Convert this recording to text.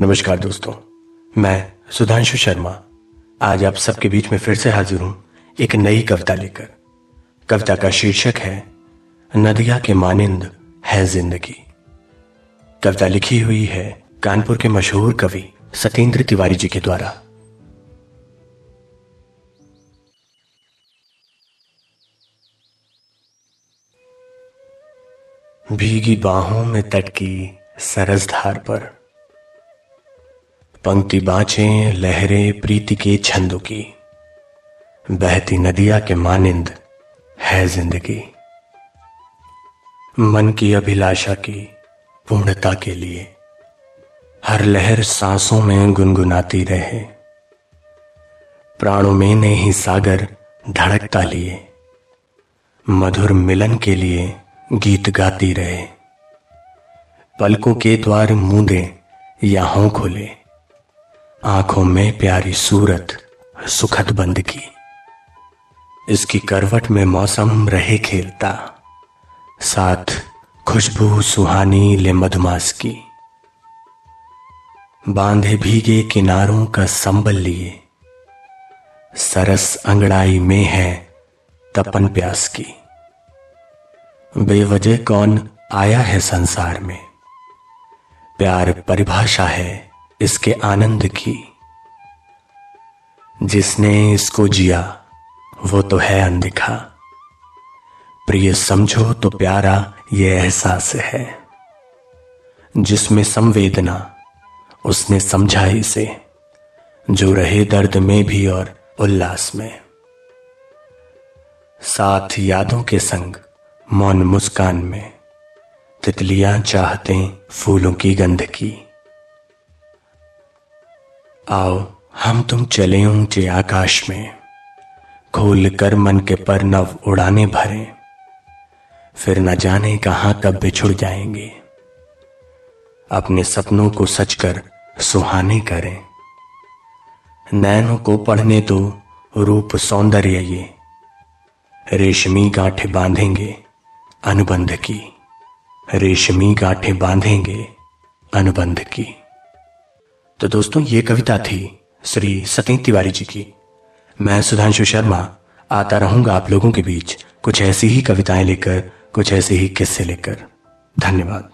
नमस्कार दोस्तों, मैं सुधांशु शर्मा। आज आप सबके बीच में फिर से हाजिर हूँ एक नई कविता लेकर। कविता का शीर्षक है, नदिया के मानिंद है ज़िंदगी। कविता लिखी हुई है कानपुर के मशहूर कवि सत्येंद्र तिवारी जी के द्वारा। भीगी बाहों में तट की सरस धार पर पंक्ति बाँचे लहरें, प्रीति के छंदों की। बहती नदिया के मानिंद है ज़िंदगी। मन की अभिलाषा की पूर्णता के लिए हर लहर सांसों में गुनगुनाती रहे। प्राणों में ने ही सागर धड़कता लिए। मधुर मिलन के लिए गीत गाती रहे। पलकों के द्वार मूंदे या हों खुले। आँखों में प्यारी सूरत सुखद बंद की इसकी करवट में मौसम रहे खेलता, साथ खुशबू सुहानी ले मधुमास की बांधे भीगे किनारों का संबल लिए, सरस अंगड़ाई में है तपन प्यास की बेवजह कौन आया है संसार में? प्यार परिभाषा है इसके आनंद की। जिसने इसको जिया, वो तो है अनदिखा। प्रिय, समझो तो प्यारा, ये एहसास है। जिसमें संवेदना, उसने समझा इसे। जो रहे दर्द में भी और उल्लास में। साथ यादों के संग, मौन मुस्कान में। तितलियाँ चाहते फूलों की गंध की। आओ, हम तुम चले ऊँचे आकाश में। खोल कर मन के पर नव उड़ाने भरे। फिर न जाने कहाँ कब बिछुड़ जाएँगे। अपने सपनों को सच कर सुहाने करें। नैनों को पढ़ने तो रूप सौंदर्य ये। रेशमी गांठे बांधेंगे, अनुबंध की। रेशमी गांठे बांधेंगे, अनुबंध की। तो दोस्तों, ये कविता थी श्री सतीश तिवारी जी की। मैं सुधांशु शर्मा, आता रहूँगा आप लोगों के बीच कुछ ऐसी ही कविताएँ लेकर, कुछ ऐसे ही किस्से लेकर। धन्यवाद।